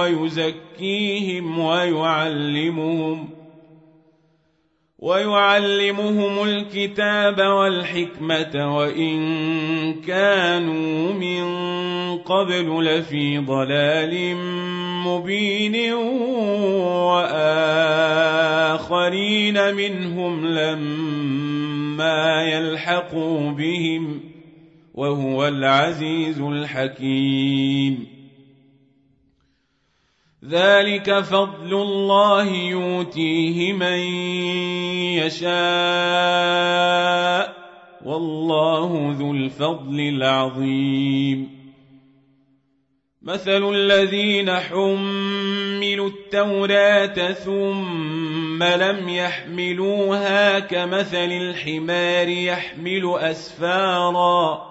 ويزكيهم ويعلمهم ويعلمهم الكتاب والحكمة وإن كانوا من قبل لفي ضلال مبين وآخرين منهم لما يلحقوا بهم وهو العزيز الحكيم ذلك فضل الله يؤتيه من يشاء والله ذو الفضل العظيم. مثل الذين حملوا التوراة ثم لم يحملوها كمثل الحمار يحمل أسفاراً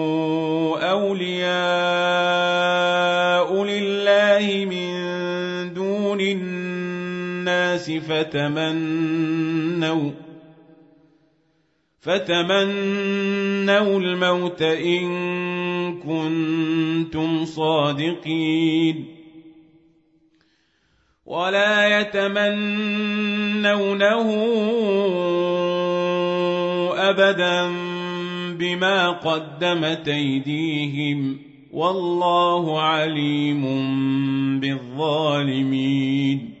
الناس فتمنوا فتمنوا الموت إن كنتم صادقين. ولا يتمنونه أبداً بما قدمت أيديهم. والله عليم بالظالمين.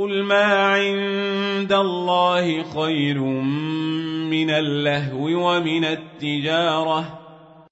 قل ما عند الله خير من اللهو ومن التجاره